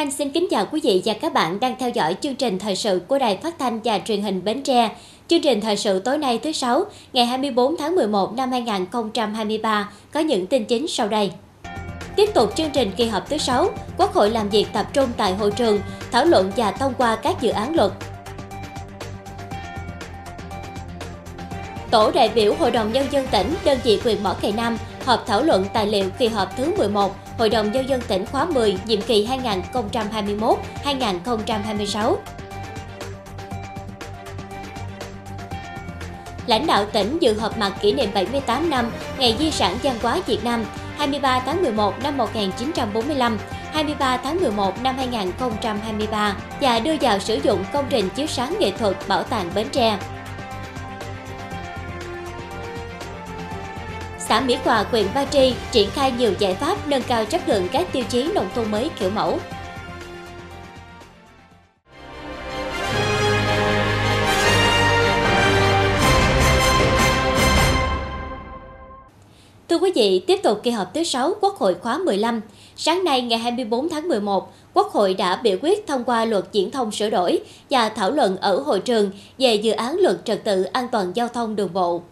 Anh xin kính chào quý vị và các bạn đang theo dõi chương trình thời sự của Đài Phát thanh và Truyền hình Bến Tre. Chương trình thời sự tối nay thứ Sáu, ngày 24 tháng 11 năm 2023 có những tin chính sau đây. Tiếp tục chương trình kỳ họp thứ sáu, Quốc hội làm việc tập trung tại hội trường, thảo luận và thông qua các dự án luật. Tổ đại biểu Hội đồng Nhân dân tỉnh, đơn vị quyền Mỏ Cày Nam họp thảo luận tài liệu kỳ họp thứ 11 Hội đồng Nhân dân tỉnh khóa 10, nhiệm kỳ 2021-2026. Lãnh đạo tỉnh dự họp mặt kỷ niệm 78 năm Ngày Di sản văn hóa Việt Nam 23 tháng 11 năm 1945, 23 tháng 11 năm 2023 và đưa vào sử dụng công trình chiếu sáng nghệ thuật Bảo tàng Bến Tre. Xã Mỹ Hòa, huyện Ba Tri triển khai nhiều giải pháp nâng cao chất lượng các tiêu chí nông thôn mới kiểu mẫu. Thưa quý vị, tiếp tục kỳ họp thứ 6 Quốc hội khóa 15. Sáng nay ngày 24 tháng 11, Quốc hội đã biểu quyết thông qua luật diễn thông sửa đổi và thảo luận ở hội trường về dự án luật trật tự an toàn giao thông đường bộ.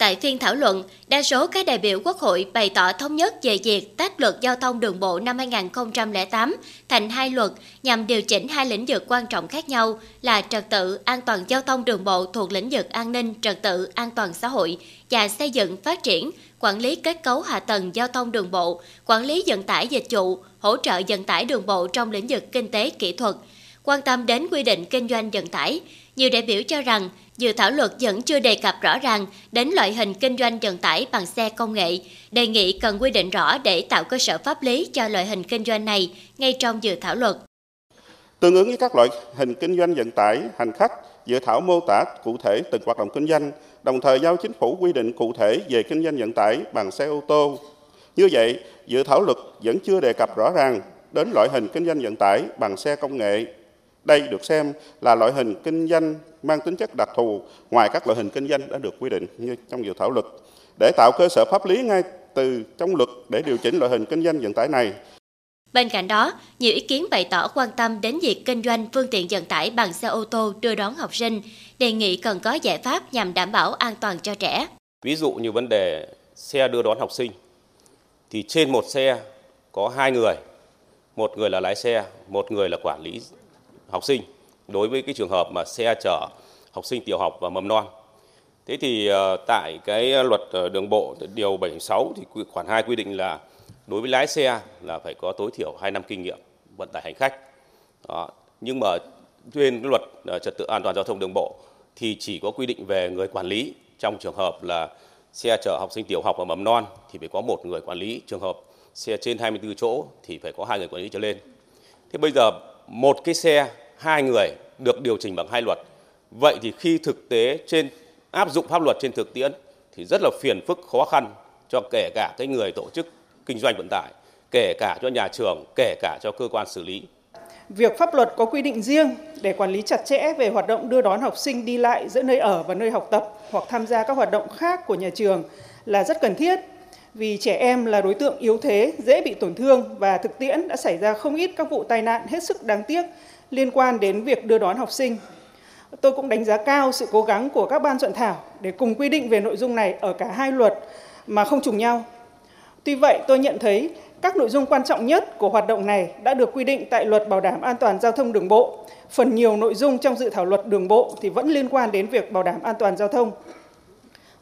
Tại phiên thảo luận, đa số các đại biểu Quốc hội bày tỏ thống nhất về việc tách luật giao thông đường bộ năm 2008 thành hai luật nhằm điều chỉnh hai lĩnh vực quan trọng khác nhau là trật tự an toàn giao thông đường bộ thuộc lĩnh vực an ninh, trật tự an toàn xã hội và xây dựng phát triển, quản lý kết cấu hạ tầng giao thông đường bộ, quản lý vận tải dịch vụ, hỗ trợ vận tải đường bộ trong lĩnh vực kinh tế kỹ thuật. Quan tâm đến quy định kinh doanh vận tải, nhiều đại biểu cho rằng dự thảo luật vẫn chưa đề cập rõ ràng đến loại hình kinh doanh vận tải bằng xe công nghệ, đề nghị cần quy định rõ để tạo cơ sở pháp lý cho loại hình kinh doanh này ngay trong dự thảo luật. Tương ứng với các loại hình kinh doanh vận tải hành khách, dự thảo mô tả cụ thể từng hoạt động kinh doanh, đồng thời giao chính phủ quy định cụ thể về kinh doanh vận tải bằng xe ô tô. Như vậy, dự thảo luật vẫn chưa đề cập rõ ràng đến loại hình kinh doanh vận tải bằng xe công nghệ, đây được xem là loại hình kinh doanh mang tính chất đặc thù ngoài các loại hình kinh doanh đã được quy định như trong dự thảo luật để tạo cơ sở pháp lý ngay từ trong luật để điều chỉnh loại hình kinh doanh vận tải này. Bên cạnh đó, nhiều ý kiến bày tỏ quan tâm đến việc kinh doanh phương tiện vận tải bằng xe ô tô đưa đón học sinh, đề nghị cần có giải pháp nhằm đảm bảo an toàn cho trẻ. Ví dụ như vấn đề xe đưa đón học sinh, thì trên một xe có hai người, một người là lái xe, một người là quản lý học sinh đối với cái trường hợp mà xe chở học sinh tiểu học và mầm non. Thế thì ờ, tại cái luật ờ, đường bộ điều 76 thì khoản 2 quy định là đối với lái xe là phải có tối thiểu 2 năm kinh nghiệm vận tải hành khách. Đó. Nhưng mà trên luật ờ, trật tự an toàn giao thông đường bộ thì chỉ có quy định về người quản lý trong trường hợp là xe chở học sinh tiểu học và mầm non thì phải có một người quản lý, trường hợp xe trên 24 chỗ thì phải có hai người quản lý trở lên. Thế bây giờ một cái xe hai người được điều chỉnh bằng hai luật. Vậy thì khi thực tế trên áp dụng pháp luật trên thực tiễn thì rất là phiền phức khó khăn cho kể cả cái người tổ chức kinh doanh vận tải, kể cả cho nhà trường, kể cả cho cơ quan xử lý. Việc pháp luật có quy định riêng để quản lý chặt chẽ về hoạt động đưa đón học sinh đi lại giữa nơi ở và nơi học tập hoặc tham gia các hoạt động khác của nhà trường là rất cần thiết vì trẻ em là đối tượng yếu thế, dễ bị tổn thương và thực tiễn đã xảy ra không ít các vụ tai nạn hết sức đáng tiếc liên quan đến việc đưa đón học sinh. Tôi cũng đánh giá cao sự cố gắng của các ban soạn thảo để cùng quy định về nội dung này ở cả hai luật mà không trùng nhau. Tuy vậy, tôi nhận thấy các nội dung quan trọng nhất của hoạt động này đã được quy định tại Luật Bảo đảm an toàn giao thông đường bộ. Phần nhiều nội dung trong dự thảo luật đường bộ thì vẫn liên quan đến việc bảo đảm an toàn giao thông.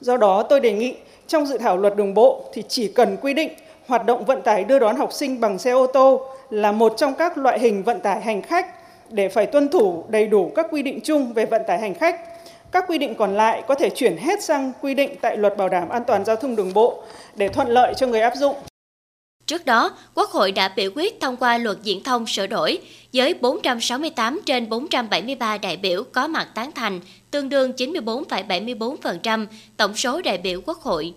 Do đó, tôi đề nghị trong dự thảo luật đường bộ thì chỉ cần quy định hoạt động vận tải đưa đón học sinh bằng xe ô tô là một trong các loại hình vận tải hành khách để phải tuân thủ đầy đủ các quy định chung về vận tải hành khách. Các quy định còn lại có thể chuyển hết sang quy định tại Luật Bảo đảm an toàn giao thông đường bộ để thuận lợi cho người áp dụng. Trước đó, Quốc hội đã biểu quyết thông qua luật diễn thông sửa đổi với 468 trên 473 đại biểu có mặt tán thành, tương đương 94,74% tổng số đại biểu Quốc hội.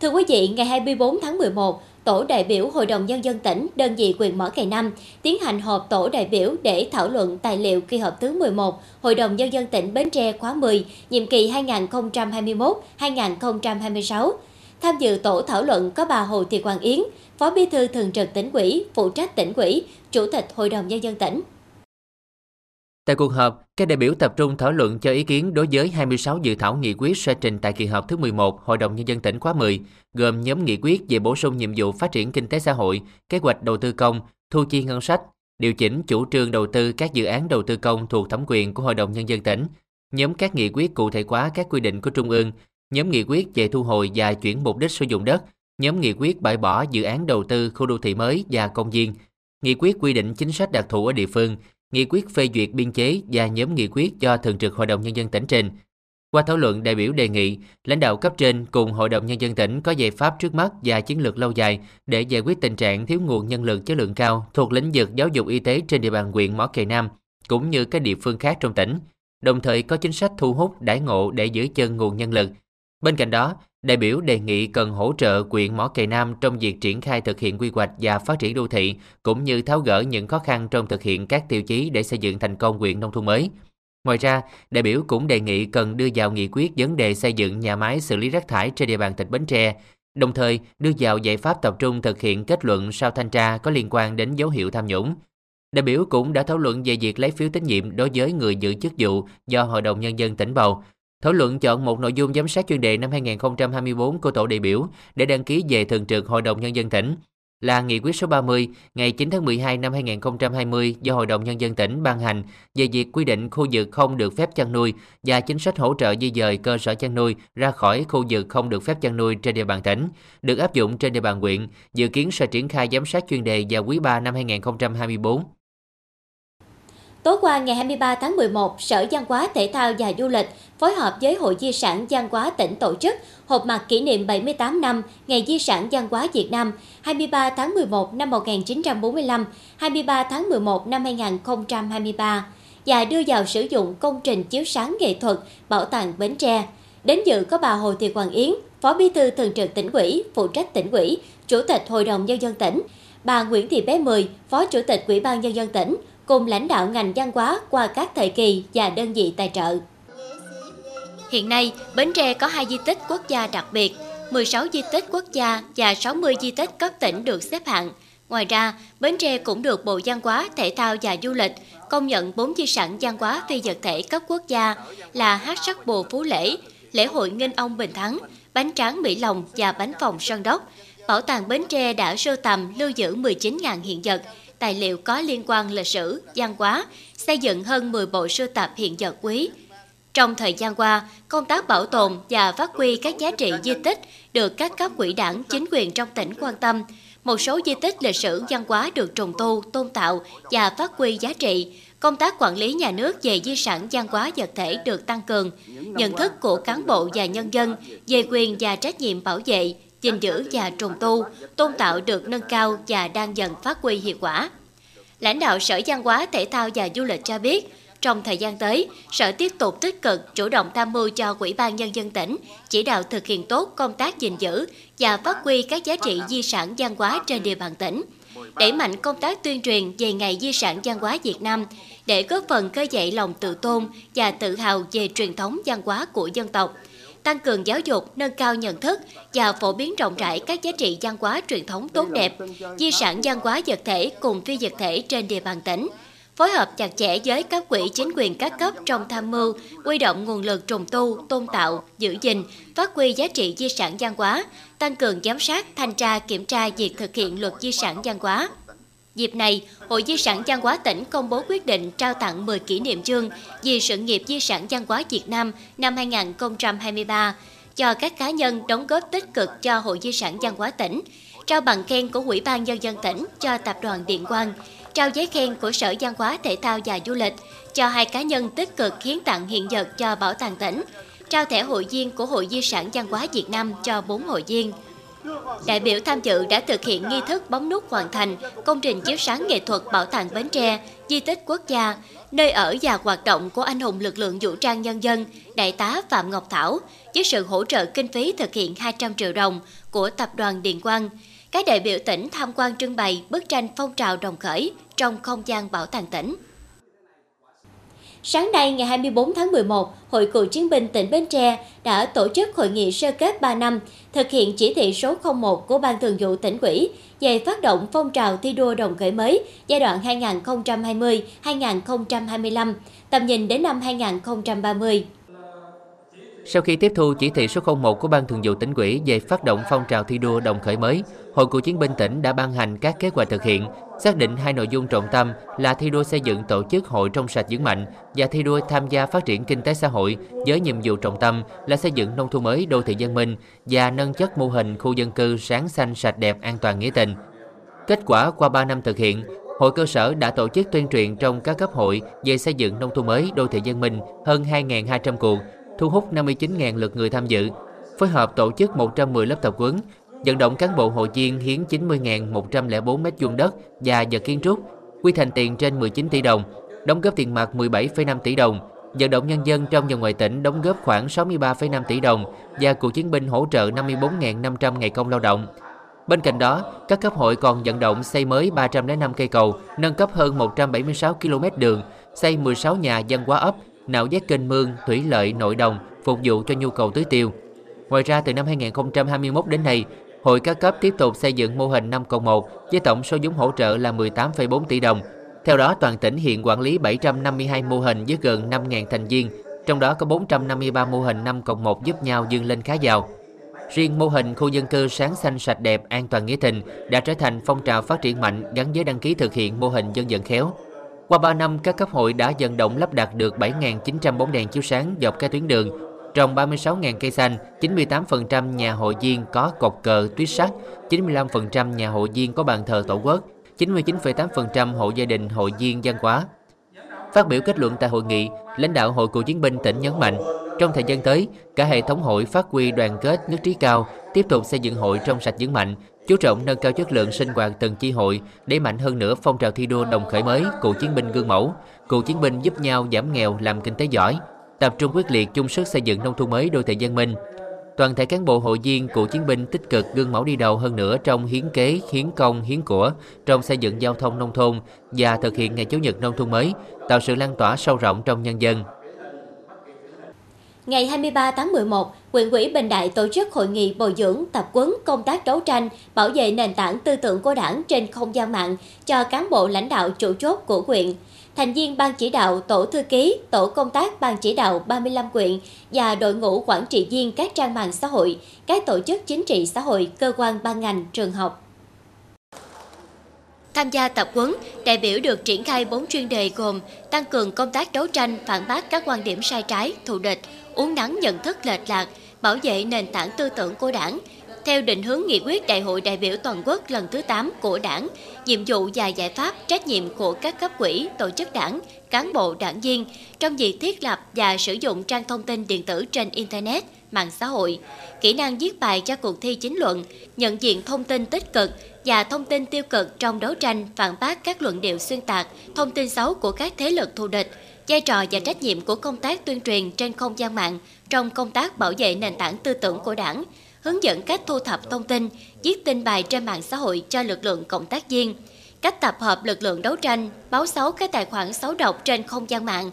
Thưa quý vị, ngày 24 tháng 11, Tổ đại biểu Hội đồng Nhân dân tỉnh, đơn vị quyền mở ngày năm tiến hành họp tổ đại biểu để thảo luận tài liệu kỳ họp thứ 11 Hội đồng Nhân dân tỉnh Bến Tre khóa 10, nhiệm kỳ 2021-2026. Tham dự tổ thảo luận có bà Hồ Thị Quang Yến, Phó Bí thư Thường trực tỉnh ủy, phụ trách tỉnh ủy, Chủ tịch Hội đồng Nhân dân tỉnh. Tại cuộc họp, các đại biểu tập trung thảo luận cho ý kiến đối với 26 dự thảo nghị quyết sẽ trình tại kỳ họp thứ 11 Hội đồng Nhân dân tỉnh khóa 10, gồm nhóm nghị quyết về bổ sung nhiệm vụ phát triển kinh tế xã hội, kế hoạch đầu tư công, thu chi ngân sách, điều chỉnh chủ trương đầu tư các dự án đầu tư công thuộc thẩm quyền của Hội đồng Nhân dân tỉnh, nhóm các nghị quyết cụ thể hóa các quy định của Trung ương, nhóm nghị quyết về thu hồi và chuyển mục đích sử dụng đất, nhóm nghị quyết bãi bỏ dự án đầu tư khu đô thị mới và công viên, nghị quyết quy định chính sách đặc thù ở địa phương, nghị quyết phê duyệt biên chế và nhóm nghị quyết do Thường trực Hội đồng Nhân dân tỉnh trình. Qua thảo luận, đại biểu đề nghị lãnh đạo cấp trên cùng Hội đồng Nhân dân tỉnh có giải pháp trước mắt và chiến lược lâu dài để giải quyết tình trạng thiếu nguồn nhân lực chất lượng cao thuộc lĩnh vực giáo dục y tế trên địa bàn huyện Mỏ Cày Nam, cũng như các địa phương khác trong tỉnh, đồng thời có chính sách thu hút đãi ngộ để giữ chân nguồn nhân lực. Bên cạnh đó, đại biểu đề nghị cần hỗ trợ quyện Mỏ Cày Nam trong việc triển khai thực hiện quy hoạch và phát triển đô thị, cũng như tháo gỡ những khó khăn trong thực hiện các tiêu chí để xây dựng thành công quyện nông thôn mới. Ngoài ra, đại biểu cũng đề nghị cần đưa vào nghị quyết vấn đề xây dựng nhà máy xử lý rác thải trên địa bàn tỉnh Bến Tre, đồng thời đưa vào giải pháp tập trung thực hiện kết luận sau thanh tra có liên quan đến dấu hiệu tham nhũng. Đại biểu cũng đã thảo luận về việc lấy phiếu tín nhiệm đối với người giữ chức vụ do Hội đồng Nhân dân tỉnh bầu, Thảo luận chọn một nội dung giám sát chuyên đề năm 2024 của tổ đại biểu để đăng ký về Thường trực Hội đồng Nhân dân tỉnh là Nghị quyết số 30 ngày 9 tháng 12 năm 2020 do Hội đồng Nhân dân tỉnh ban hành về việc quy định khu vực không được phép chăn nuôi và chính sách hỗ trợ di dời cơ sở chăn nuôi ra khỏi khu vực không được phép chăn nuôi trên địa bàn tỉnh, được áp dụng trên địa bàn huyện, dự kiến sẽ triển khai giám sát chuyên đề vào quý 3 năm 2024. Tối qua ngày 23 tháng 11, Sở Văn hóa Thể thao và Du lịch phối hợp với Hội Di sản Văn hóa tỉnh tổ chức họp mặt kỷ niệm 78 năm Ngày Di sản Văn hóa Việt Nam 23 tháng 11 năm 1945, 23 tháng 11 năm 2023 và đưa vào sử dụng công trình chiếu sáng nghệ thuật Bảo tàng Bến Tre. Đến dự có bà Hồ Thị Hoàng Yến, Phó Bí thư Thường trực tỉnh ủy, phụ trách tỉnh ủy, Chủ tịch Hội đồng Nhân dân tỉnh, bà Nguyễn Thị Bé Mười, Phó Chủ tịch Ủy ban Nhân dân tỉnh, cùng lãnh đạo ngành văn hóa qua các thời kỳ và đơn vị tài trợ. Hiện nay, Bến Tre có hai di tích quốc gia đặc biệt, 16 di tích quốc gia và 60 di tích cấp tỉnh được xếp hạng. Ngoài ra, Bến Tre cũng được Bộ Văn hóa, Thể thao và Du lịch công nhận 4 di sản văn hóa phi vật thể cấp quốc gia là hát sắc bồ Phú Lễ, lễ hội Nghinh Ông Bình Thắng, bánh tráng Mỹ Lòng và bánh phòng Sơn Đốc. Bảo tàng Bến Tre đã sưu tầm lưu giữ 19.000 hiện vật, tài liệu có liên quan lịch sử, văn hóa, xây dựng hơn 10 bộ sưu tập hiện vật quý. Trong thời gian qua, công tác bảo tồn và phát huy các giá trị di tích được các cấp quỹ đảng, chính quyền trong tỉnh quan tâm. Một số di tích lịch sử văn hóa được trùng tu, tôn tạo và phát huy giá trị. Công tác quản lý nhà nước về di sản văn hóa vật thể được tăng cường. Nhận thức của cán bộ và nhân dân về quyền và trách nhiệm bảo vệ, gìn giữ và trùng tu, tôn tạo được nâng cao và đang dần phát huy hiệu quả. Lãnh đạo Sở Văn hóa, Thể thao và Du lịch cho biết, trong thời gian tới, Sở tiếp tục tích cực chủ động tham mưu cho Ủy ban Nhân dân tỉnh, chỉ đạo thực hiện tốt công tác gìn giữ và phát huy các giá trị di sản văn hóa trên địa bàn tỉnh, đẩy mạnh công tác tuyên truyền về Ngày Di sản văn hóa Việt Nam để góp phần khơi dậy lòng tự tôn và tự hào về truyền thống văn hóa của dân tộc, tăng cường giáo dục, nâng cao nhận thức và phổ biến rộng rãi các giá trị văn hóa truyền thống tốt đẹp, di sản văn hóa vật thể cùng phi vật thể trên địa bàn tỉnh, phối hợp chặt chẽ với các quỹ chính quyền các cấp trong tham mưu, quy động nguồn lực trùng tu, tôn tạo, giữ gìn, phát huy giá trị di sản văn hóa, tăng cường giám sát, thanh tra, kiểm tra việc thực hiện luật di sản văn hóa. Dịp này, Hội Di sản Văn hóa tỉnh công bố quyết định trao tặng 10 kỷ niệm chương vì sự nghiệp di sản văn hóa Việt Nam năm 2023 cho các cá nhân đóng góp tích cực cho Hội Di sản Văn hóa tỉnh, trao bằng khen của Ủy ban Nhân dân tỉnh cho Tập đoàn Điện Quang, trao giấy khen của Sở Văn hóa Thể thao và Du lịch cho hai cá nhân tích cực hiến tặng hiện vật cho Bảo tàng tỉnh, trao thẻ hội viên của Hội Di sản Văn hóa Việt Nam cho bốn hội viên. Đại biểu tham dự đã thực hiện nghi thức bấm nút hoàn thành công trình chiếu sáng nghệ thuật Bảo tàng Bến Tre, di tích quốc gia, nơi ở và hoạt động của anh hùng lực lượng vũ trang nhân dân, Đại tá Phạm Ngọc Thảo, với sự hỗ trợ kinh phí thực hiện 200 triệu đồng của Tập đoàn Điện Quang. Các đại biểu tỉnh tham quan trưng bày bức tranh phong trào đồng khởi trong không gian bảo tàng tỉnh. Sáng nay ngày 24 tháng 11, Hội Cựu chiến binh tỉnh Bến Tre đã tổ chức hội nghị sơ kết 3 năm thực hiện chỉ thị số 01 của Ban Thường vụ tỉnh ủy về phát động phong trào thi đua đồng khởi mới giai đoạn 2020-2025, tầm nhìn đến năm 2030. Sau khi tiếp thu chỉ thị số 01 của Ban Thường vụ tỉnh ủy về phát động phong trào thi đua đồng khởi mới, Hội Cựu chiến binh tỉnh đã ban hành các kế hoạch thực hiện, xác định hai nội dung trọng tâm là thi đua xây dựng tổ chức hội trong sạch vững mạnh và thi đua tham gia phát triển kinh tế xã hội với nhiệm vụ trọng tâm là xây dựng nông thôn mới đô thị văn minh và nâng chất mô hình khu dân cư sáng xanh sạch đẹp an toàn nghĩa tình. Kết quả qua 3 năm thực hiện, Hội cơ sở đã tổ chức tuyên truyền trong các cấp hội về xây dựng nông thôn mới đô thị văn minh hơn 2.200 cuộc, thu hút 59.000 lượt người tham dự, phối hợp tổ chức 110 lớp tập huấn, vận động cán bộ hội viên hiến 90.104 mét vuông đất và vật kiến trúc, quy thành tiền trên 19 tỷ đồng, đóng góp tiền mặt 17,5 tỷ đồng, vận động nhân dân trong và ngoài tỉnh đóng góp khoảng 63,5 tỷ đồng và cựu chiến binh hỗ trợ 54.500 ngày công lao động. Bên cạnh đó, các cấp hội còn vận động xây mới 305 cây cầu, nâng cấp hơn 176 km đường, xây 16 nhà dân hóa ấp, nạo vét kênh mương, thủy lợi, nội đồng phục vụ cho nhu cầu tưới tiêu. Ngoài ra, từ năm 2021 đến nay, Hội các cấp tiếp tục xây dựng mô hình 5 cộng 1 với tổng số vốn hỗ trợ là 18,4 tỷ đồng. Theo đó, toàn tỉnh hiện quản lý 752 mô hình với gần 5.000 thành viên, trong đó có 453 mô hình 5 cộng 1 giúp nhau dương lên khá giàu. Riêng mô hình khu dân cư sáng xanh sạch đẹp an toàn nghĩa tình đã trở thành phong trào phát triển mạnh gắn với đăng ký thực hiện mô hình dân vận khéo. Qua 3 năm, các cấp hội đã vận động lắp đặt được 7.900 bóng đèn chiếu sáng dọc các tuyến đường, trồng 36.000 cây xanh, 98% nhà hội viên có cột cờ tuyết sắt, 95% nhà hội viên có bàn thờ tổ quốc, 99,8% hộ gia đình hội viên văn hóa. Phát biểu kết luận tại hội nghị, lãnh đạo Hội Cựu chiến binh tỉnh nhấn mạnh, trong thời gian tới, cả hệ thống hội phát huy đoàn kết nhất trí cao, tiếp tục xây dựng hội trong sạch vững mạnh, chú trọng nâng cao chất lượng sinh hoạt từng chi hội, để mạnh hơn nữa phong trào thi đua đồng khởi mới, cựu chiến binh gương mẫu, cựu chiến binh giúp nhau giảm nghèo làm kinh tế giỏi, tập trung quyết liệt chung sức xây dựng nông thôn mới đô thị văn minh. Toàn thể cán bộ hội viên cựu chiến binh tích cực gương mẫu đi đầu hơn nữa trong hiến kế, hiến công, hiến của, trong xây dựng giao thông nông thôn và thực hiện ngày Chủ nhật nông thôn mới, tạo sự lan tỏa sâu rộng trong nhân dân. Ngày 23 tháng 11, huyện ủy Bình Đại tổ chức hội nghị bồi dưỡng tập quấn công tác đấu tranh, bảo vệ nền tảng tư tưởng của đảng trên không gian mạng cho cán bộ lãnh đạo chủ chốt của huyện thành viên ban chỉ đạo, tổ thư ký, tổ công tác ban chỉ đạo 35 quyện và đội ngũ quản trị viên các trang mạng xã hội, các tổ chức chính trị xã hội, cơ quan ban ngành, trường học. Tham gia tập huấn, đại biểu được triển khai 4 chuyên đề gồm tăng cường công tác đấu tranh, phản bác các quan điểm sai trái, thù địch, uống nắng nhận thức lệch lạc, bảo vệ nền tảng tư tưởng của đảng, theo định hướng nghị quyết Đại hội đại biểu toàn quốc lần thứ 8 của Đảng, nhiệm vụ và giải pháp trách nhiệm của các cấp quỹ, tổ chức đảng, cán bộ đảng viên trong việc thiết lập và sử dụng trang thông tin điện tử trên Internet, mạng xã hội, kỹ năng viết bài cho cuộc thi chính luận, nhận diện thông tin tích cực và thông tin tiêu cực trong đấu tranh phản bác các luận điệu xuyên tạc, thông tin xấu của các thế lực thù địch, vai trò và trách nhiệm của công tác tuyên truyền trên không gian mạng trong công tác bảo vệ nền tảng tư tưởng của đảng, hướng dẫn cách thu thập thông tin, viết tin bài trên mạng xã hội cho lực lượng cộng tác viên, cách tập hợp lực lượng đấu tranh, báo xấu các tài khoản xấu độc trên không gian mạng,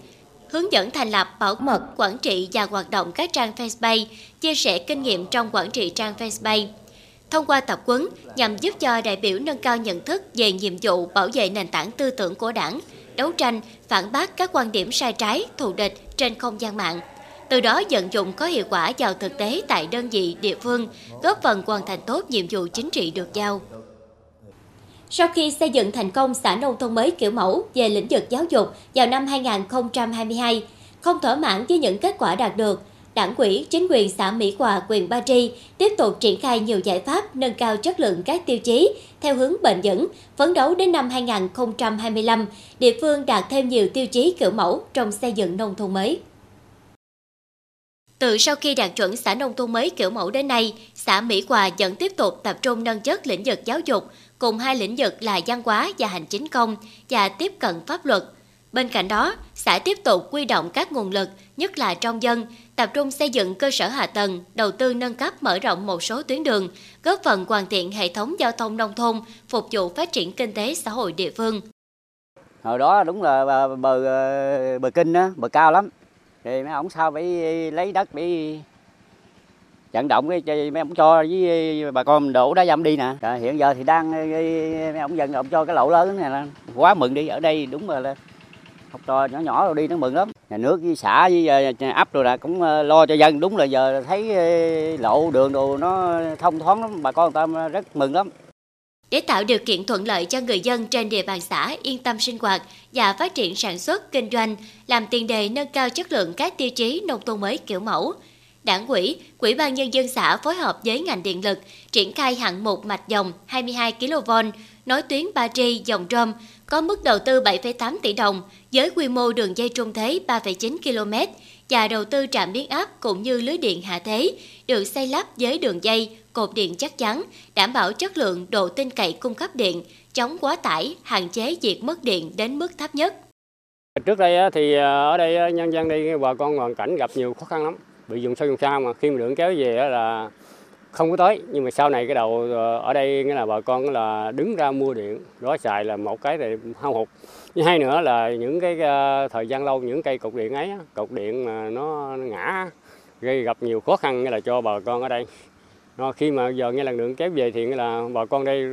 hướng dẫn thành lập bảo mật, quản trị và hoạt động các trang Facebook, chia sẻ kinh nghiệm trong quản trị trang Facebook. Thông qua tập quấn nhằm giúp cho đại biểu nâng cao nhận thức về nhiệm vụ bảo vệ nền tảng tư tưởng của đảng, đấu tranh, phản bác các quan điểm sai trái, thù địch trên không gian mạng từ đó vận dụng có hiệu quả vào thực tế tại đơn vị địa phương, góp phần hoàn thành tốt nhiệm vụ chính trị được giao. Sau khi xây dựng thành công xã nông thôn mới kiểu mẫu về lĩnh vực giáo dục vào năm 2022, không thỏa mãn với những kết quả đạt được, Đảng quỹ chính quyền xã Mỹ Hòa, quyền Ba Tri tiếp tục triển khai nhiều giải pháp nâng cao chất lượng các tiêu chí theo hướng bền vững, phấn đấu đến năm 2025, địa phương đạt thêm nhiều tiêu chí kiểu mẫu trong xây dựng nông thôn mới. Từ sau khi đạt chuẩn xã nông thôn mới kiểu mẫu đến nay, xã Mỹ Hòa vẫn tiếp tục tập trung nâng chất lĩnh vực giáo dục, cùng hai lĩnh vực là văn hóa và hành chính công và tiếp cận pháp luật. Bên cạnh đó, xã tiếp tục quy động các nguồn lực, nhất là trong dân, tập trung xây dựng cơ sở hạ tầng, đầu tư nâng cấp mở rộng một số tuyến đường, góp phần hoàn thiện hệ thống giao thông nông thôn, phục vụ phát triển kinh tế xã hội địa phương. hồi đó đúng là bờ bờ, bờ kinh á bờ cao lắm. Thì mấy ông sao phải lấy đất để vận động cái mấy ông cho với bà con đổ đá dâm đi nè. Hiện giờ thì đang mấy ông dân ông cho cái lậu lớn này là quá mừng đi. Ở đây đúng là học trò nhỏ nhỏ rồi đi nó mừng lắm. Nhà nước với xã với ờ, ấp rồi là cũng ờ, lo cho dân. Đúng là giờ thấy ờ, lộ đường đồ nó thông thoáng lắm. Bà con người ta rất mừng lắm. Để tạo điều kiện thuận lợi cho người dân trên địa bàn xã yên tâm sinh hoạt và phát triển sản xuất, kinh doanh, làm tiền đề nâng cao chất lượng các tiêu chí nông thôn mới kiểu mẫu. Đảng ủy, Quỹ ban Nhân dân xã phối hợp với ngành điện lực triển khai hạng mục mạch dòng 22 kV nối tuyến Ba Tri dòng trôm có mức đầu tư 7,8 tỷ đồng với quy mô đường dây trung thế 3,9 km và đầu tư trạm biến áp cũng như lưới điện hạ thế được xây lắp với đường dây, cột điện chắc chắn, đảm bảo chất lượng độ tin cậy cung cấp điện, chống quá tải, hạn chế việc mất điện đến mức thấp nhất. Trước đây thì à, ở đây nhân dân đi bà con hoàn cảnh gặp nhiều khó khăn lắm, bị dùng sâu dùng xa mà khi mà lượng kéo về là không có tới, nhưng mà sau này cái đầu ờ, ở đây nghĩa là bà con là đứng ra mua điện đó xài là một cái thì hao hụt. Như hai nữa là những cái ờ, thời gian lâu, những cây cột điện ấy cột điện mà nó ngã, gây gặp nhiều khó khăn nghĩa là cho bà con ở đây. Nó khi mà giờ nghe lần đường kéo về thì nghĩa là bà con đây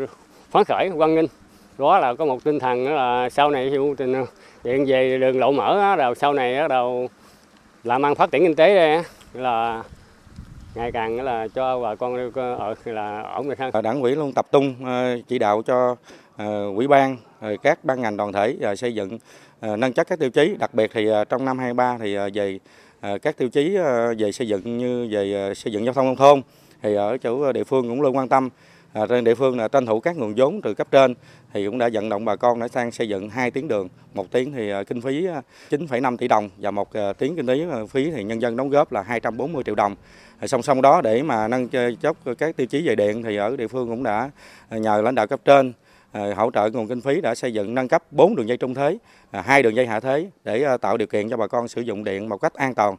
phấn khởi quan nghênh. Đó là có một tinh thần đó là sau này hiệu tình điện về đường lộ mở rồi sau này bắt đầu làm ăn phát triển kinh tế đây là ngày càng là cho bà con ờ, ở là ổn định hơn. Đảng ủy luôn tập trung ờ, chỉ đạo cho ờ, quỹ ban các ban ngành đoàn thể xây dựng nâng chất các tiêu chí. Đặc biệt thì trong năm 23 thì về các tiêu chí về xây dựng như về xây dựng giao thông nông thôn thì ở chỗ địa phương cũng luôn quan tâm. À, trên địa phương là tranh thủ các nguồn vốn từ cấp trên thì cũng đã vận động bà con đã sang xây dựng hai tuyến đường. Một tuyến thì kinh phí 9,5 tỷ đồng và một tuyến kinh phí phí thì nhân dân đóng góp là 240 triệu đồng song song đó để mà nâng chốc các tiêu chí về điện thì ở địa phương cũng đã ờ, nhờ lãnh đạo cấp trên ờ, hỗ trợ nguồn kinh phí đã xây dựng nâng cấp 4 đường dây trung thế, à, hai đường dây hạ thế để ờ, tạo điều kiện cho bà con sử dụng điện một cách an toàn.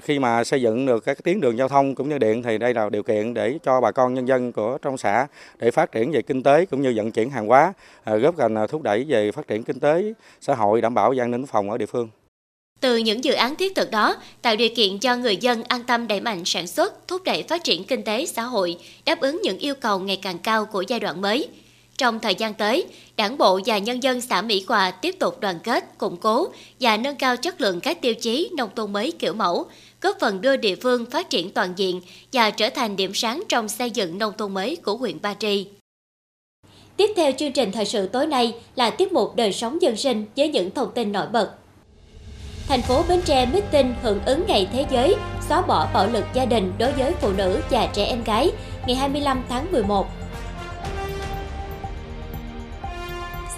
Khi mà xây dựng được các tuyến đường giao thông cũng như điện thì đây là điều kiện để cho bà con nhân dân của trong xã để phát triển về kinh tế cũng như vận chuyển hàng hóa, góp phần thúc đẩy về phát triển kinh tế xã hội đảm bảo an ninh phòng ở địa phương. Từ những dự án thiết thực đó, tạo điều kiện cho người dân an tâm đẩy mạnh sản xuất, thúc đẩy phát triển kinh tế xã hội, đáp ứng những yêu cầu ngày càng cao của giai đoạn mới. Trong thời gian tới, Đảng bộ và nhân dân xã Mỹ Hòa tiếp tục đoàn kết, củng cố và nâng cao chất lượng các tiêu chí nông thôn mới kiểu mẫu, góp phần đưa địa phương phát triển toàn diện và trở thành điểm sáng trong xây dựng nông thôn mới của huyện Ba Tri. Tiếp theo chương trình thời sự tối nay là tiết mục đời sống dân sinh với những thông tin nổi bật. Thành phố Bến Tre meeting hưởng ứng Ngày Thế giới xóa bỏ bạo lực gia đình đối với phụ nữ và trẻ em gái ngày 25 tháng 11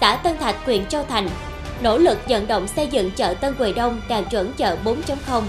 xã Tân Thạch, huyện Châu Thành, nỗ lực vận động xây dựng chợ Tân Quỳ Đông đạt chuẩn chợ 4.0.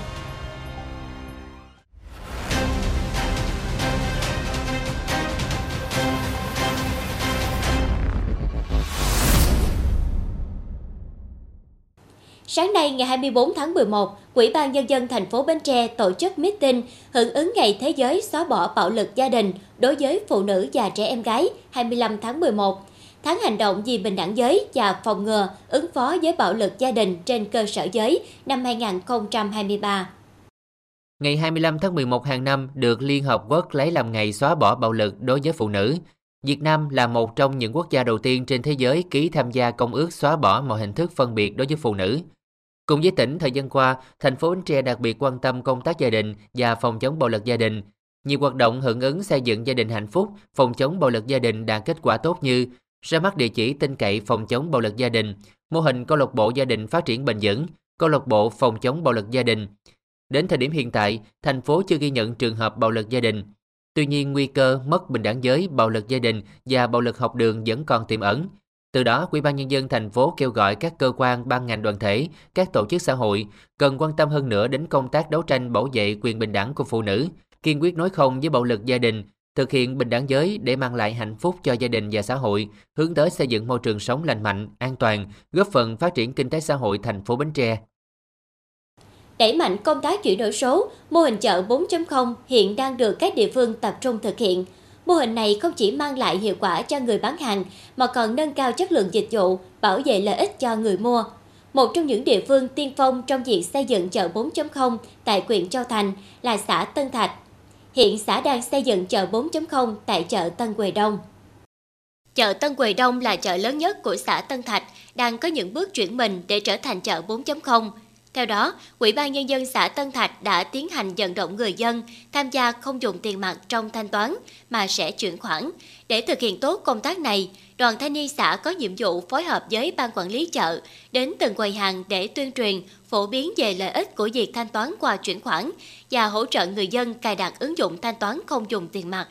Sáng nay ngày 24 tháng 11, Ủy ban Nhân dân thành phố Bến Tre tổ chức meeting hưởng ứng Ngày Thế giới xóa bỏ bạo lực gia đình đối với phụ nữ và trẻ em gái 25 tháng 11 tháng hành động vì bình đẳng giới và phòng ngừa, ứng phó với bạo lực gia đình trên cơ sở giới năm 2023. Ngày 25 tháng 11 hàng năm được Liên Hợp Quốc lấy làm ngày xóa bỏ bạo lực đối với phụ nữ. Việt Nam là một trong những quốc gia đầu tiên trên thế giới ký tham gia công ước xóa bỏ mọi hình thức phân biệt đối với phụ nữ. Cùng với tỉnh, thời gian qua, thành phố Bến Tre đặc biệt quan tâm công tác gia đình và phòng chống bạo lực gia đình. Nhiều hoạt động hưởng ứng xây dựng gia đình hạnh phúc, phòng chống bạo lực gia đình đạt kết quả tốt như ra mắt địa chỉ tin cậy phòng chống bạo lực gia đình, mô hình câu lạc bộ gia đình phát triển bền vững, câu lạc bộ phòng chống bạo lực gia đình. Đến thời điểm hiện tại, thành phố chưa ghi nhận trường hợp bạo lực gia đình. Tuy nhiên, nguy cơ mất bình đẳng giới, bạo lực gia đình và bạo lực học đường vẫn còn tiềm ẩn. Từ đó, Ủy ban nhân dân thành phố kêu gọi các cơ quan, ban ngành đoàn thể, các tổ chức xã hội cần quan tâm hơn nữa đến công tác đấu tranh bảo vệ quyền bình đẳng của phụ nữ, kiên quyết nói không với bạo lực gia đình, thực hiện bình đẳng giới để mang lại hạnh phúc cho gia đình và xã hội, hướng tới xây dựng môi trường sống lành mạnh, an toàn, góp phần phát triển kinh tế xã hội thành phố Bến Tre. Đẩy mạnh công tác chuyển đổi số, mô hình chợ 4.0 hiện đang được các địa phương tập trung thực hiện. Mô hình này không chỉ mang lại hiệu quả cho người bán hàng mà còn nâng cao chất lượng dịch vụ, bảo vệ lợi ích cho người mua. Một trong những địa phương tiên phong trong việc xây dựng chợ 4.0 tại huyện Châu Thành là xã Tân Thạch. Hiện xã đang xây dựng chợ 4.0 tại chợ Tân Quỳ Đông. Chợ Tân Quỳ Đông là chợ lớn nhất của xã Tân Thạch, đang có những bước chuyển mình để trở thành chợ 4.0. Theo đó, Ủy ban Nhân dân xã Tân Thạch đã tiến hành vận động người dân tham gia không dùng tiền mặt trong thanh toán mà sẽ chuyển khoản. Để thực hiện tốt công tác này, đoàn thanh niên xã có nhiệm vụ phối hợp với ban quản lý chợ đến từng quầy hàng để tuyên truyền, phổ biến về lợi ích của việc thanh toán qua chuyển khoản và hỗ trợ người dân cài đặt ứng dụng thanh toán không dùng tiền mặt.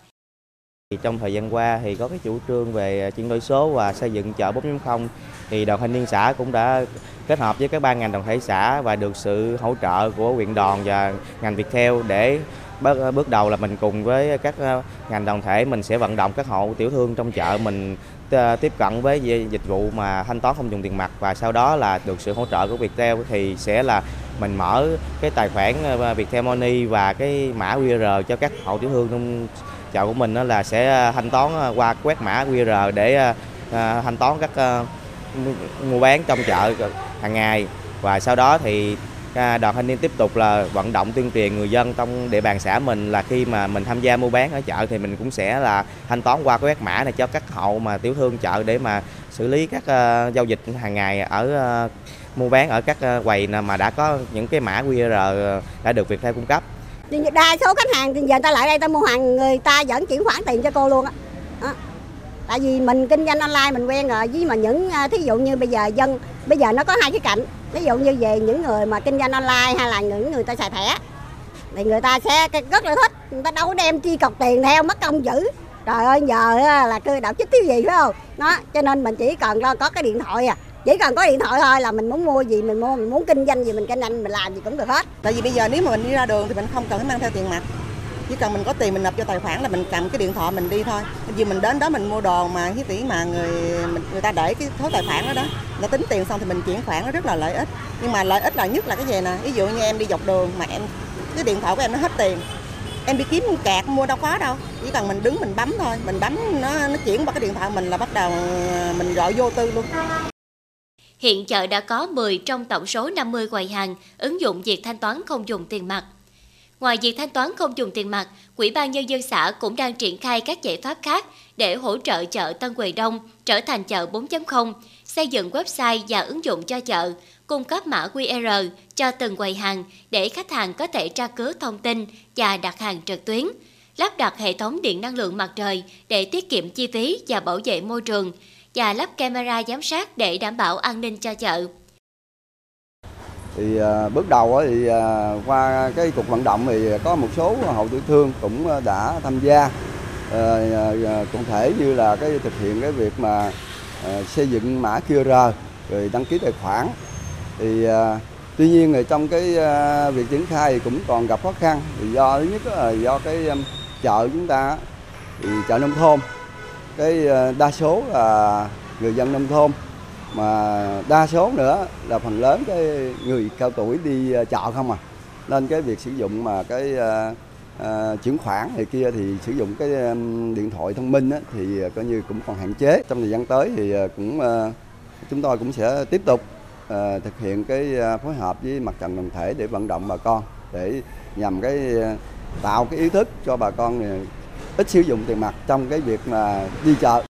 Trong thời gian qua thì có cái chủ trương về à, chuyển đổi số và xây dựng chợ 4.0 thì đoàn thanh niên xã cũng đã kết hợp với các ban ngành đoàn thể xã và được sự hỗ trợ của huyện đoàn và ngành Viettel để à, bước đầu là mình cùng với các à, ngành đoàn thể mình sẽ vận động các hộ tiểu thương trong chợ mình tiếp cận với dịch vụ mà thanh toán không dùng tiền mặt và sau đó là được sự hỗ trợ của Viettel thì sẽ là mình mở cái tài khoản Viettel Money và cái mã QR cho các hộ tiểu thương trong chợ của mình đó là sẽ à, thanh toán à, qua quét mã QR để à, thanh toán các mua bán trong chợ hàng ngày và sau đó thì đoàn thanh niên tiếp tục là vận động tuyên truyền người dân trong địa bàn xã mình là khi mà mình tham gia mua bán ở chợ thì mình cũng sẽ là thanh toán qua cái quét mã này cho các hộ mà tiểu thương chợ để mà xử lý các giao dịch hàng ngày ở mua bán ở các quầy mà đã có những cái mã QR đã được Viettel cung cấp. Đa số khách hàng thì giờ ta lại đây ta mua hàng, người ta vẫn chuyển khoản tiền cho cô luôn á. Tại vì mình kinh doanh online mình quen rồi, với mà những à, thí dụ như bây giờ dân, bây giờ nó có hai cái cạnh. Ví dụ như về những người mà kinh doanh online hay là những người ta xài thẻ, thì người ta sẽ rất là thích, người ta đâu có đem chi cọc tiền theo, mất công dữ trời ơi, giờ là cơ đạo chích thiếu gì phải không? Đó, cho nên mình chỉ cần lo có cái điện thoại à chỉ cần có điện thoại thôi là mình muốn mua gì, mình mua, mình muốn kinh doanh gì, mình kinh doanh, mình làm gì cũng được hết. Tại vì bây giờ nếu mà mình đi ra đường thì mình không cần phải mang theo tiền mặt. Chỉ cần mình có tiền mình nộp cho tài khoản là mình cầm cái điện thoại mình đi thôi. Vì mình đến đó mình mua đồ mà cái tỷ mà người người ta để cái số tài khoản đó đó nó tính tiền xong thì mình chuyển khoản nó rất là lợi ích. Nhưng mà lợi ích là nhất là cái gì nè? Ví dụ như em đi dọc đường mà em, cái điện thoại của em nó hết tiền, em đi kiếm kẹt mua đâu có đâu. Chỉ cần mình đứng mình bấm thôi, mình bấm nó nó chuyển qua cái điện thoại mình là bắt đầu ờ, mình gọi vô tư luôn. Hiện chợ đã có 10 trong tổng số 50 quầy hàng ứng dụng việc thanh toán không dùng tiền mặt. Ngoài việc thanh toán không dùng tiền mặt, Quỹ ban Nhân dân xã cũng đang triển khai các giải pháp khác để hỗ trợ chợ Tân Quỳ Đông trở thành chợ 4.0, xây dựng website và ứng dụng cho chợ, cung cấp mã QR cho từng quầy hàng để khách hàng có thể tra cứu thông tin và đặt hàng trực tuyến, lắp đặt hệ thống điện năng lượng mặt trời để tiết kiệm chi phí và bảo vệ môi trường, và lắp camera giám sát để đảm bảo an ninh cho chợ. Thì à, bước đầu thì à, qua cái cuộc vận động thì có một số hộ tiểu thương cũng à, đã tham gia. Ờ, à, à, cụ thể như là cái thực hiện cái việc mà xây dựng mã QR rồi đăng ký tài khoản. Thì tuy nhiên thì trong cái việc triển khai thì cũng còn gặp khó khăn. Thì do thứ nhất là do cái chợ chúng ta thì chợ nông thôn cái ờ, đa số là người dân nông thôn. Mà đa số nữa là phần lớn cái người cao tuổi đi ờ, chợ không à. Nên cái việc sử dụng mà cái uh, uh, chuyển khoản thì kia thì sử dụng cái um, điện thoại thông minh á, thì coi như cũng còn hạn chế. Trong thời gian tới thì cũng uh, chúng tôi cũng sẽ tiếp tục uh, thực hiện cái uh, phối hợp với mặt trận đoàn thể để vận động bà con để nhằm cái uh, tạo cái ý thức cho bà con ít sử dụng tiền mặt trong cái việc mà đi chợ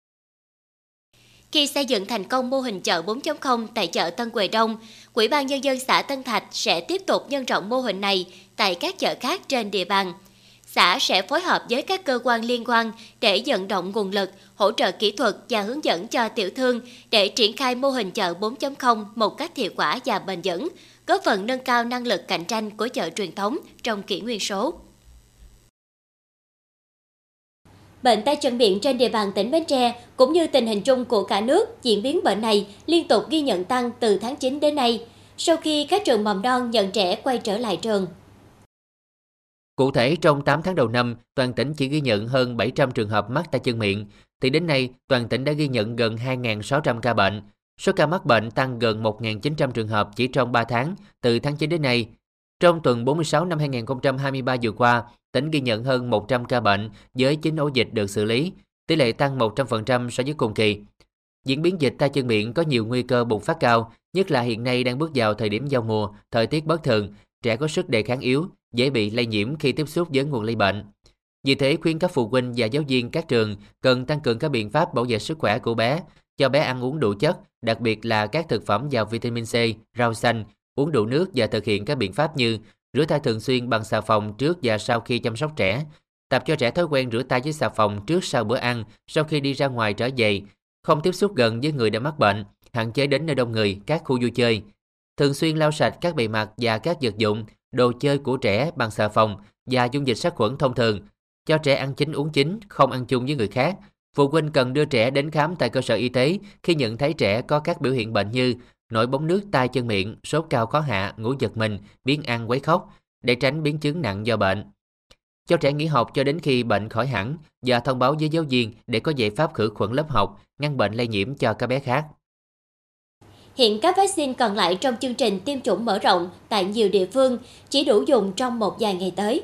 khi xây dựng thành công mô hình chợ 4.0 tại chợ Tân Quỳ Đông, Quỹ ban Nhân dân xã Tân Thạch sẽ tiếp tục nhân rộng mô hình này tại các chợ khác trên địa bàn. Xã sẽ phối hợp với các cơ quan liên quan để vận động nguồn lực, hỗ trợ kỹ thuật và hướng dẫn cho tiểu thương để triển khai mô hình chợ 4.0 một cách hiệu quả và bền vững, góp phần nâng cao năng lực cạnh tranh của chợ truyền thống trong kỷ nguyên số. Bệnh tay chân miệng trên địa bàn tỉnh Bến Tre cũng như tình hình chung của cả nước, diễn biến bệnh này liên tục ghi nhận tăng từ tháng 9 đến nay, sau khi các trường mầm non nhận trẻ quay trở lại trường. Cụ thể, trong 8 tháng đầu năm, toàn tỉnh chỉ ghi nhận hơn 700 trường hợp mắc tay chân miệng, thì đến nay toàn tỉnh đã ghi nhận gần 2.600 ca bệnh. Số ca mắc bệnh tăng gần 1.900 trường hợp chỉ trong 3 tháng, từ tháng 9 đến nay. Trong tuần 46 năm 2023 vừa qua, tỉnh ghi nhận hơn 100 ca bệnh với 9 ổ dịch được xử lý, tỷ lệ tăng 100% so với cùng kỳ. Diễn biến dịch tay chân miệng có nhiều nguy cơ bùng phát cao, nhất là hiện nay đang bước vào thời điểm giao mùa, thời tiết bất thường, trẻ có sức đề kháng yếu, dễ bị lây nhiễm khi tiếp xúc với nguồn lây bệnh. Vì thế khuyên các phụ huynh và giáo viên các trường cần tăng cường các biện pháp bảo vệ sức khỏe của bé, cho bé ăn uống đủ chất, đặc biệt là các thực phẩm giàu vitamin C, rau xanh, uống đủ nước và thực hiện các biện pháp như rửa tay thường xuyên bằng xà phòng trước và sau khi chăm sóc trẻ, tập cho trẻ thói quen rửa tay với xà phòng trước sau bữa ăn, sau khi đi ra ngoài trở về, không tiếp xúc gần với người đã mắc bệnh, hạn chế đến nơi đông người, các khu vui chơi. Thường xuyên lau sạch các bề mặt và các vật dụng, đồ chơi của trẻ bằng xà phòng và dung dịch sát khuẩn thông thường. Cho trẻ ăn chính uống chính, không ăn chung với người khác. Phụ huynh cần đưa trẻ đến khám tại cơ sở y tế khi nhận thấy trẻ có các biểu hiện bệnh như nổi bóng nước tai chân miệng, sốt cao khó hạ, ngủ giật mình, biến ăn quấy khóc để tránh biến chứng nặng do bệnh. Cho trẻ nghỉ học cho đến khi bệnh khỏi hẳn và thông báo với giáo viên để có giải pháp khử khuẩn lớp học, ngăn bệnh lây nhiễm cho các bé khác. Hiện các vaccine còn lại trong chương trình tiêm chủng mở rộng tại nhiều địa phương chỉ đủ dùng trong một vài ngày tới.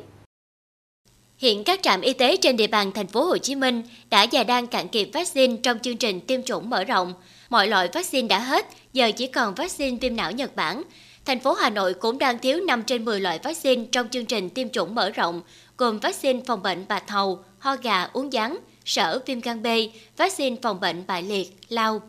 Hiện các trạm y tế trên địa bàn thành phố Hồ Chí Minh đã và đang cạn kiệt vaccine trong chương trình tiêm chủng mở rộng. Mọi loại vaccine đã hết, giờ chỉ còn vaccine viêm não Nhật Bản. Thành phố Hà Nội cũng đang thiếu 5 trên 10 loại vaccine trong chương trình tiêm chủng mở rộng, gồm vaccine phòng bệnh bạch hầu, ho gà, uống gián, sở viêm gan B, vaccine phòng bệnh bại liệt, lao.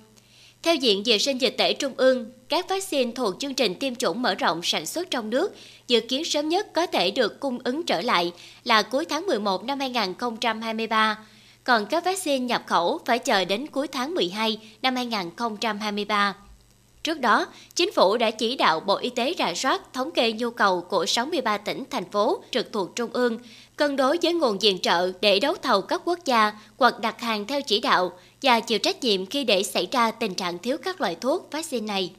Theo Diện Vệ sinh Dịch tễ Trung ương, các vaccine thuộc chương trình tiêm chủng mở rộng sản xuất trong nước dự kiến sớm nhất có thể được cung ứng trở lại là cuối tháng 11 năm 2023, còn các vaccine nhập khẩu phải chờ đến cuối tháng 12 năm 2023. Trước đó, Chính phủ đã chỉ đạo Bộ Y tế rà soát thống kê nhu cầu của 63 tỉnh, thành phố trực thuộc Trung ương, cân đối với nguồn viện trợ để đấu thầu các quốc gia hoặc đặt hàng theo chỉ đạo và chịu trách nhiệm khi để xảy ra tình trạng thiếu các loại thuốc vaccine này.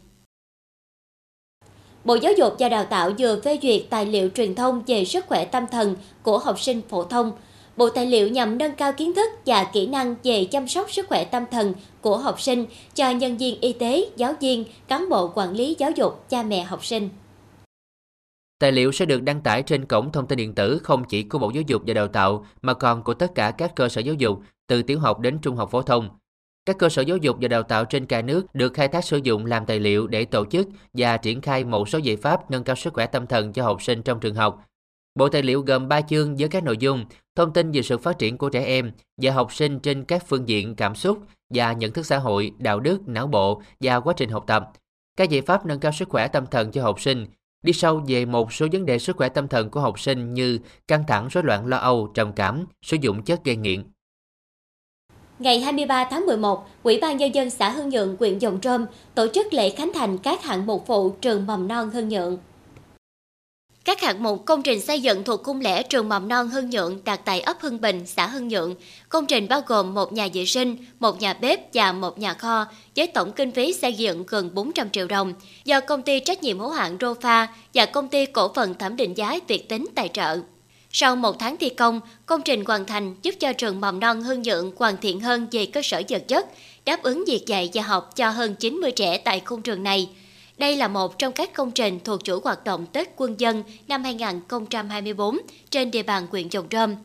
Bộ Giáo dục và Đào tạo vừa phê duyệt tài liệu truyền thông về sức khỏe tâm thần của học sinh phổ thông. Bộ tài liệu nhằm nâng cao kiến thức và kỹ năng về chăm sóc sức khỏe tâm thần của học sinh cho nhân viên y tế, giáo viên, cán bộ quản lý giáo dục, cha mẹ học sinh. Tài liệu sẽ được đăng tải trên cổng thông tin điện tử không chỉ của Bộ Giáo dục và Đào tạo mà còn của tất cả các cơ sở giáo dục từ tiểu học đến trung học phổ thông. Các cơ sở giáo dục và đào tạo trên cả nước được khai thác sử dụng làm tài liệu để tổ chức và triển khai một số giải pháp nâng cao sức khỏe tâm thần cho học sinh trong trường học. Bộ tài liệu gồm 3 chương với các nội dung thông tin về sự phát triển của trẻ em và học sinh trên các phương diện cảm xúc và nhận thức xã hội, đạo đức, não bộ và quá trình học tập. Các giải pháp nâng cao sức khỏe tâm thần cho học sinh đi sâu về một số vấn đề sức khỏe tâm thần của học sinh như căng thẳng, rối loạn lo âu, trầm cảm, sử dụng chất gây nghiện. Ngày 23 tháng 11, Ủy ban Nhân dân xã Hưng Nhượng, huyện Dòng Trôm tổ chức lễ khánh thành các hạng mục phụ trường mầm non Hưng Nhượng. Các hạng mục công trình xây dựng thuộc khung lễ trường mầm non Hưng Nhượng đặt tại ấp Hưng Bình, xã Hưng Nhượng. Công trình bao gồm một nhà vệ sinh, một nhà bếp và một nhà kho với tổng kinh phí xây dựng gần 400 triệu đồng do công ty trách nhiệm hữu hạn Rofa và công ty cổ phần thẩm định giá Việt Tính tài trợ. Sau một tháng thi công, công trình hoàn thành giúp cho trường mầm non Hưng Nhượng hoàn thiện hơn về cơ sở vật chất, đáp ứng việc dạy và học cho hơn 90 trẻ tại khung trường này. Đây là một trong các công trình thuộc chuỗi hoạt động Tết Quân dân năm 2024 trên địa bàn huyện Dòng Trơm.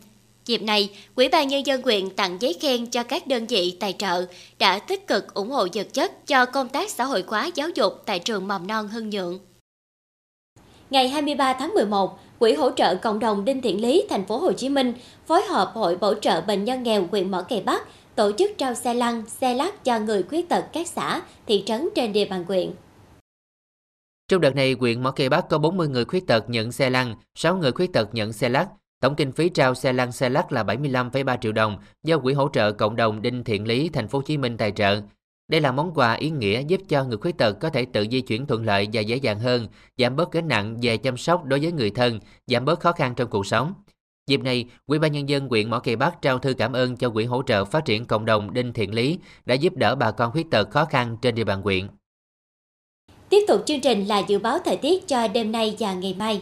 Dịp này, quỹ ban Nhân dân huyện tặng giấy khen cho các đơn vị tài trợ đã tích cực ủng hộ vật chất cho công tác xã hội hóa giáo dục tại trường mầm non Hưng Nhượng. Ngày 23 tháng 11, Quỹ hỗ trợ cộng đồng Đinh Thiện Lý, thành phố Hồ Chí Minh phối hợp Hội bảo trợ bệnh nhân nghèo huyện Mỏ Cày Bắc tổ chức trao xe lăn, xe lắc cho người khuyết tật các xã, thị trấn trên địa bàn huyện. Trong đợt này, huyện Mỏ Cây Bắc có 40 người khuyết tật nhận xe lăn, 6 người khuyết tật nhận xe lắc. Tổng kinh phí trao xe lăn xe lắc là 75,3 triệu đồng do Quỹ hỗ trợ cộng đồng Đinh Thiện Lý, thành phố Hồ Chí Minh tài trợ. Đây là món quà ý nghĩa giúp cho người khuyết tật có thể tự di chuyển thuận lợi và dễ dàng hơn, giảm bớt gánh nặng về chăm sóc đối với người thân, giảm bớt khó khăn trong cuộc sống. Dịp này, Ủy ban nhân dân huyện Mỏ Cày Bắc trao thư cảm ơn cho quỹ hỗ trợ phát triển cộng đồng Đinh Thiện Lý đã giúp đỡ bà con khuyết tật khó khăn trên địa bàn huyện. Tiếp tục chương trình là dự báo thời tiết cho đêm nay và ngày mai.